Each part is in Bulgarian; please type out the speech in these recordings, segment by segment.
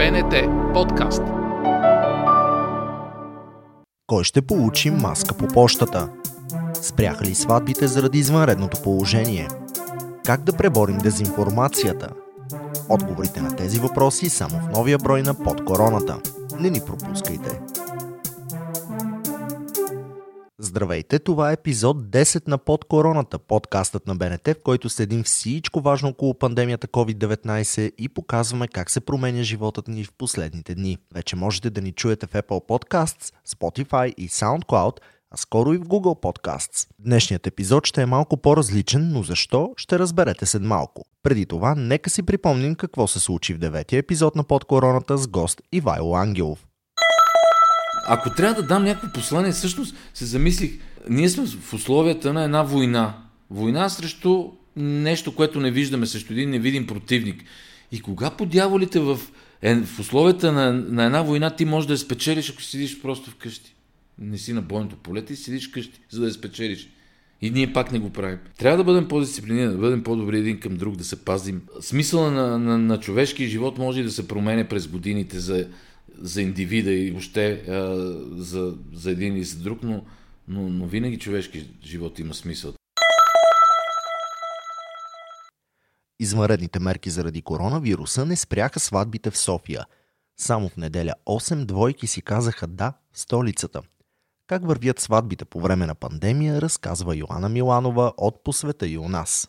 БНТ подкаст. Кой ще получи маска по почтата? Спряха ли сватбите заради извънредното положение? Как да преборим дезинформацията? Отговорите на тези въпроси само в новия брой на Под короната. Не ни пропускайте! Здравейте, това е епизод 10 на Под короната, подкастът на БНТ, в който следим всичко важно около пандемията COVID-19 и показваме как се променя животът ни в последните дни. Вече можете да ни чуете в Apple Podcasts, Spotify и SoundCloud, а скоро и в Google Podcasts. Днешният епизод ще е малко по-различен, но защо ще разберете след малко. Преди това, нека си припомним какво се случи в деветия епизод на Под короната с гост Ивайло Ангелов. Ако трябва да дам някакво послание, всъщност се замислих, ние сме в условията на една война. Война срещу нещо, което не виждаме, срещу един невидим противник. И кога по дяволите в, е, в условията на, на една война ти можеш да я спечелиш, ако седиш просто вкъщи. Не си на бойното поле, ти седиш вкъщи, за да я спечелиш. И ние пак не го правим. Трябва да бъдем по-дисциплинирани, да бъдем по-добри един към друг, да се пазим. Смисъла на, на, на човешкия живот може и да се променя през годините за за индивида и въобще за, за един и за друг, но, но, но винаги човешки живот има смисъл. Извънредните мерки заради коронавируса не спряха сватбите в София. Само в неделя 8 двойки си казаха да в столицата. Как вървят сватбите по време на пандемия, разказва Йоанна Миланова от Посвета и у нас.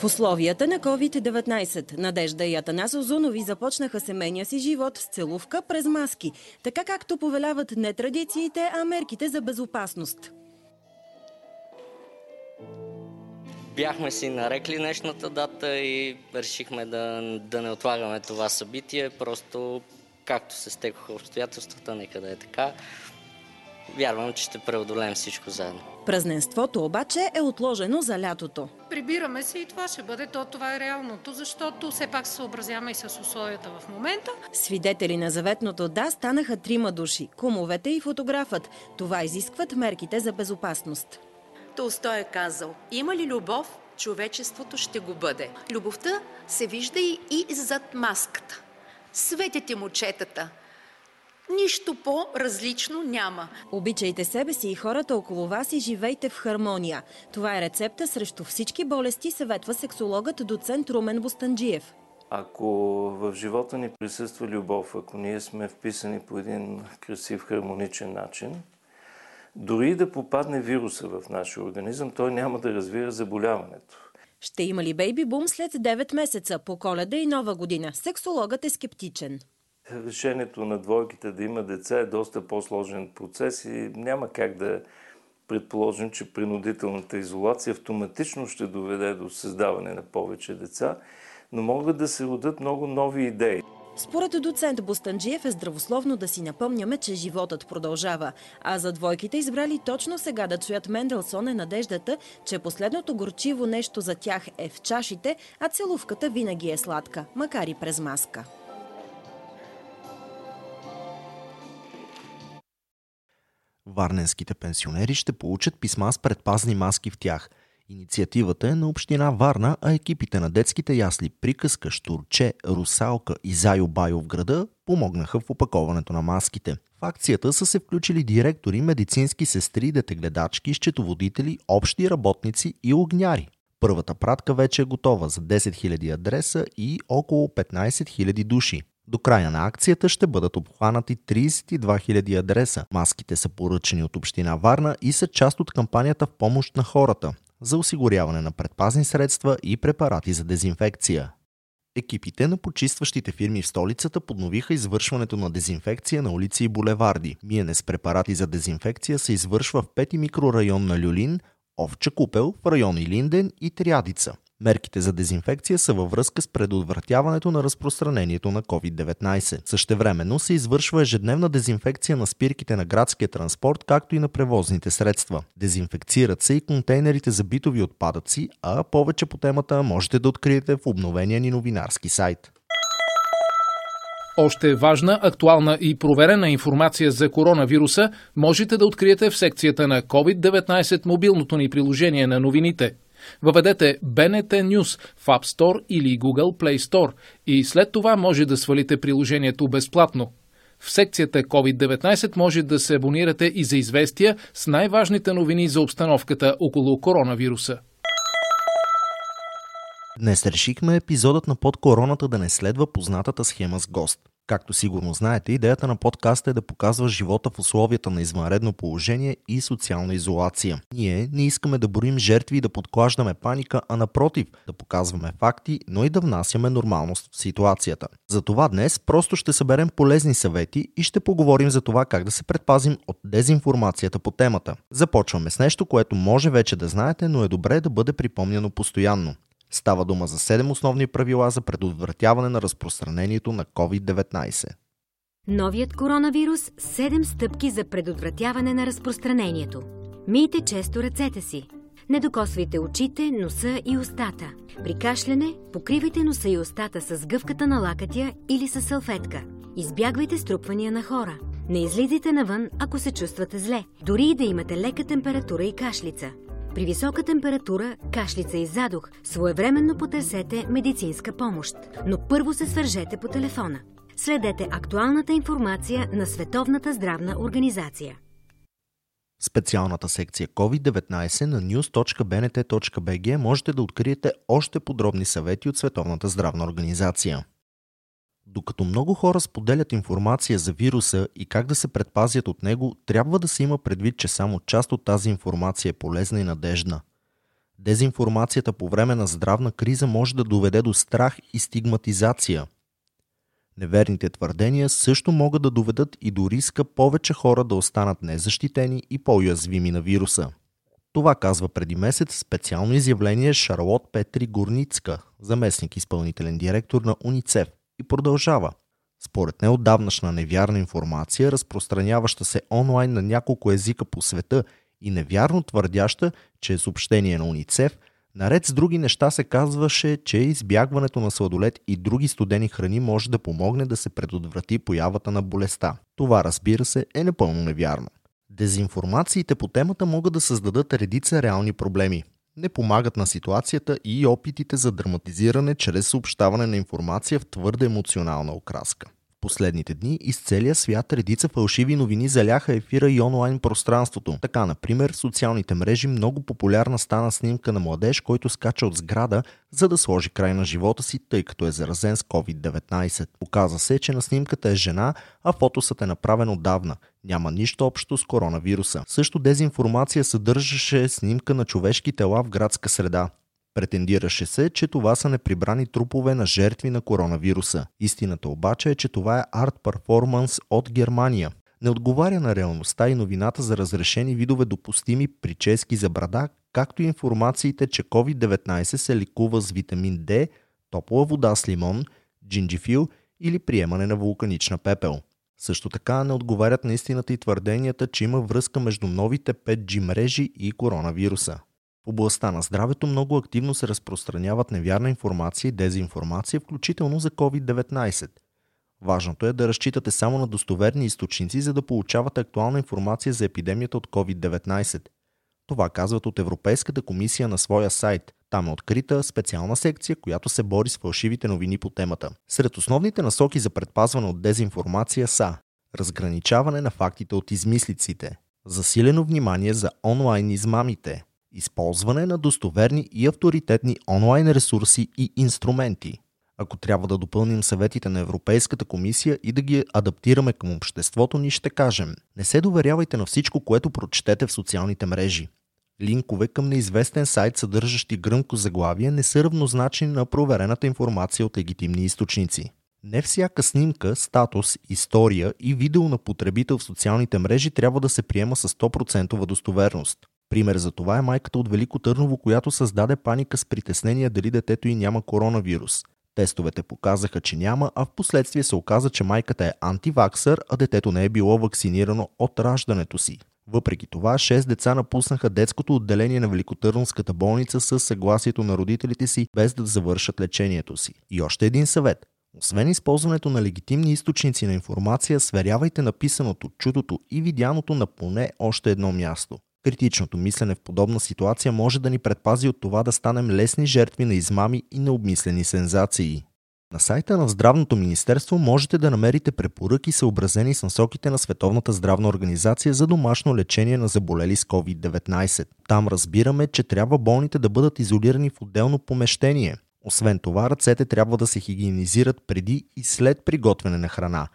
В условията на COVID-19 Надежда и Атанас Озунови започнаха семейния си живот с целувка през маски, така както повеляват не традициите, а мерките за безопасност. Бяхме си нарекли днешната дата и решихме да, да не отлагаме това събитие, просто както се стекоха обстоятелствата, нека да е така. Вярвам, че ще преодолеем всичко заедно. Празненството обаче е отложено за лятото. Прибираме се и това ще бъде, то това е реалното, защото все пак се съобразяваме и с условията в момента. Свидетели на заветното да станаха трима души – кумовете и фотографът. Това изискват мерките за безопасност. Толстой е казал, има ли любов, човечеството ще го бъде. Любовта се вижда и зад маската. Светите мочетата, Нищо по-различно няма. Обичайте себе си и хората около вас и живейте в хармония. Това е рецепта срещу всички болести, съветва сексологът доцент Румен Бостанджиев. Ако в живота ни присъства любов, ако ние сме вписани по един красив, хармоничен начин, дори да попадне вируса в нашия организъм, той няма да развира заболяването. Ще има ли бейби бум след 9 месеца по коледа и нова година? Сексологът е скептичен решението на двойките да има деца е доста по-сложен процес и няма как да предположим, че принудителната изолация автоматично ще доведе до създаване на повече деца, но могат да се родят много нови идеи. Според доцент Бостанджиев е здравословно да си напомняме, че животът продължава. А за двойките избрали точно сега да чуят Менделсон е надеждата, че последното горчиво нещо за тях е в чашите, а целувката винаги е сладка, макар и през маска. Варненските пенсионери ще получат писма с предпазни маски в тях. Инициативата е на Община Варна, а екипите на детските ясли Приказка, Штурче, Русалка и Зайо Байо в града помогнаха в опаковането на маските. В акцията са се включили директори, медицински сестри, детегледачки, счетоводители, общи работници и огняри. Първата пратка вече е готова за 10 000 адреса и около 15 000 души. До края на акцията ще бъдат обхванати 32 000 адреса. Маските са поръчани от Община Варна и са част от кампанията в помощ на хората за осигуряване на предпазни средства и препарати за дезинфекция. Екипите на почистващите фирми в столицата подновиха извършването на дезинфекция на улици и булеварди. Миене с препарати за дезинфекция се извършва в пети микрорайон на Люлин, Овча купел в район Илинден и Трядица. Мерките за дезинфекция са във връзка с предотвратяването на разпространението на COVID-19. Същевременно се извършва ежедневна дезинфекция на спирките на градския транспорт, както и на превозните средства. Дезинфекцират се и контейнерите за битови отпадъци, а повече по темата можете да откриете в обновения ни новинарски сайт. Още важна, актуална и проверена информация за коронавируса можете да откриете в секцията на COVID-19 мобилното ни приложение на новините – Въведете BNT News в App Store или Google Play Store и след това може да свалите приложението безплатно. В секцията COVID-19 може да се абонирате и за известия с най-важните новини за обстановката около коронавируса. Днес решихме епизодът на под короната да не следва познатата схема с гост. Както сигурно знаете, идеята на подкаста е да показва живота в условията на извънредно положение и социална изолация. Ние не искаме да броим жертви и да подклаждаме паника, а напротив, да показваме факти, но и да внасяме нормалност в ситуацията. Затова днес просто ще съберем полезни съвети и ще поговорим за това как да се предпазим от дезинформацията по темата. Започваме с нещо, което може вече да знаете, но е добре да бъде припомняно постоянно. Става дума за 7 основни правила за предотвратяване на разпространението на COVID-19. Новият коронавирус – 7 стъпки за предотвратяване на разпространението. Мийте често ръцете си. Не докосвайте очите, носа и устата. При кашляне покривайте носа и устата с гъвката на лакътя или с салфетка. Избягвайте струпвания на хора. Не излизайте навън, ако се чувствате зле, дори и да имате лека температура и кашлица. При висока температура, кашлица и задух, своевременно потърсете медицинска помощ, но първо се свържете по телефона. Следете актуалната информация на Световната здравна организация. Специалната секция COVID-19 на news.bnt.bg можете да откриете още подробни съвети от Световната здравна организация. Докато много хора споделят информация за вируса и как да се предпазят от него, трябва да се има предвид, че само част от тази информация е полезна и надежна. Дезинформацията по време на здравна криза може да доведе до страх и стигматизация. Неверните твърдения също могат да доведат и до риска повече хора да останат незащитени и по-уязвими на вируса. Това казва преди месец специално изявление Шарлот Петри Горницка, заместник изпълнителен директор на УНИЦЕФ и продължава. Според неотдавнашна невярна информация, разпространяваща се онлайн на няколко езика по света и невярно твърдяща, че е съобщение на уницев, наред с други неща се казваше, че избягването на сладолет и други студени храни може да помогне да се предотврати появата на болестта. Това, разбира се, е непълно невярно. Дезинформациите по темата могат да създадат редица реални проблеми не помагат на ситуацията и опитите за драматизиране чрез съобщаване на информация в твърде емоционална окраска последните дни из целия свят редица фалшиви новини заляха ефира и онлайн пространството. Така, например, в социалните мрежи много популярна стана снимка на младеж, който скача от сграда, за да сложи край на живота си, тъй като е заразен с COVID-19. Оказа се, че на снимката е жена, а фотосът е направен отдавна. Няма нищо общо с коронавируса. Също дезинформация съдържаше снимка на човешки тела в градска среда. Претендираше се, че това са неприбрани трупове на жертви на коронавируса. Истината обаче е, че това е арт перформанс от Германия. Не отговаря на реалността и новината за разрешени видове допустими прически за брада, както и информациите, че COVID-19 се ликува с витамин D, топла вода с лимон, джинджифил или приемане на вулканична пепел. Също така не отговарят на истината и твърденията, че има връзка между новите 5G мрежи и коронавируса. Областта на здравето много активно се разпространяват невярна информация и дезинформация, включително за COVID-19. Важното е да разчитате само на достоверни източници, за да получавате актуална информация за епидемията от COVID-19. Това казват от Европейската комисия на своя сайт. Там е открита специална секция, която се бори с фалшивите новини по темата. Сред основните насоки за предпазване от дезинформация са разграничаване на фактите от измислиците, засилено внимание за онлайн измамите, Използване на достоверни и авторитетни онлайн ресурси и инструменти. Ако трябва да допълним съветите на Европейската комисия и да ги адаптираме към обществото ни, ще кажем не се доверявайте на всичко, което прочетете в социалните мрежи. Линкове към неизвестен сайт, съдържащи гръмко заглавие, не са равнозначни на проверената информация от легитимни източници. Не всяка снимка, статус, история и видео на потребител в социалните мрежи трябва да се приема с 100% достоверност. Пример за това е майката от Велико Търново, която създаде паника с притеснение дали детето й няма коронавирус. Тестовете показаха, че няма, а в последствие се оказа, че майката е антиваксър, а детето не е било вакцинирано от раждането си. Въпреки това, 6 деца напуснаха детското отделение на Великотърновската болница с съгласието на родителите си, без да завършат лечението си. И още един съвет. Освен използването на легитимни източници на информация, сверявайте написаното, чудото и видяното на поне още едно място. Критичното мислене в подобна ситуация може да ни предпази от това да станем лесни жертви на измами и необмислени сензации. На сайта на Здравното министерство можете да намерите препоръки съобразени с насоките на Световната здравна организация за домашно лечение на заболели с COVID-19. Там разбираме, че трябва болните да бъдат изолирани в отделно помещение. Освен това, ръцете трябва да се хигиенизират преди и след приготвяне на храна,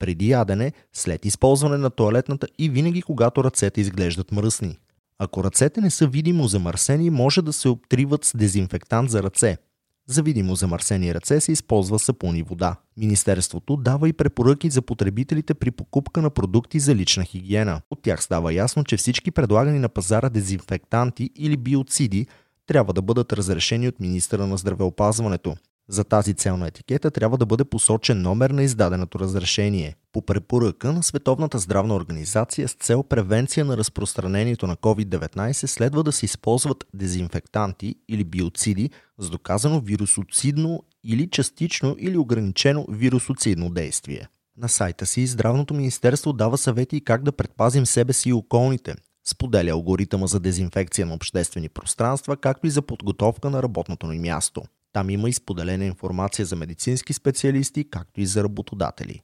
преди ядене, след използване на туалетната и винаги когато ръцете изглеждат мръсни. Ако ръцете не са видимо замърсени, може да се обтриват с дезинфектант за ръце – за видимо замърсени ръце се използва сапун и вода. Министерството дава и препоръки за потребителите при покупка на продукти за лична хигиена. От тях става ясно, че всички предлагани на пазара дезинфектанти или биоциди трябва да бъдат разрешени от министра на здравеопазването. За тази цел на етикета трябва да бъде посочен номер на издаденото разрешение. По препоръка на Световната здравна организация с цел превенция на разпространението на COVID-19 следва да се използват дезинфектанти или биоциди с доказано вирусоцидно или частично или ограничено вирусоцидно действие. На сайта си Здравното министерство дава съвети как да предпазим себе си и околните, споделя алгоритъма за дезинфекция на обществени пространства, както и за подготовка на работното ни място. Там има и споделена информация за медицински специалисти, както и за работодатели.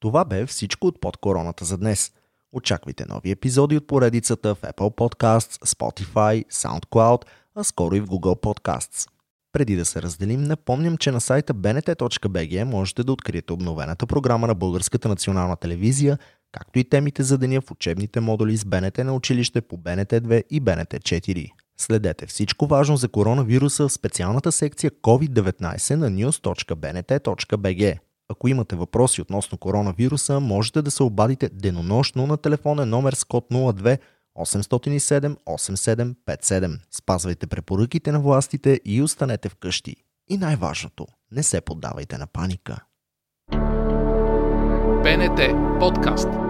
Това бе всичко от под короната за днес. Очаквайте нови епизоди от поредицата в Apple Podcasts, Spotify, SoundCloud, а скоро и в Google Podcasts. Преди да се разделим, напомням, че на сайта bnt.bg можете да откриете обновената програма на Българската национална телевизия, както и темите за деня в учебните модули с БНТ на училище по БНТ 2 и БНТ 4. Следете всичко важно за коронавируса в специалната секция COVID-19 на news.bnt.bg. Ако имате въпроси относно коронавируса, можете да се обадите денонощно на телефонен номер с код 02 807 8757. Спазвайте препоръките на властите и останете вкъщи. И най-важното, не се поддавайте на паника. БНТ подкаст.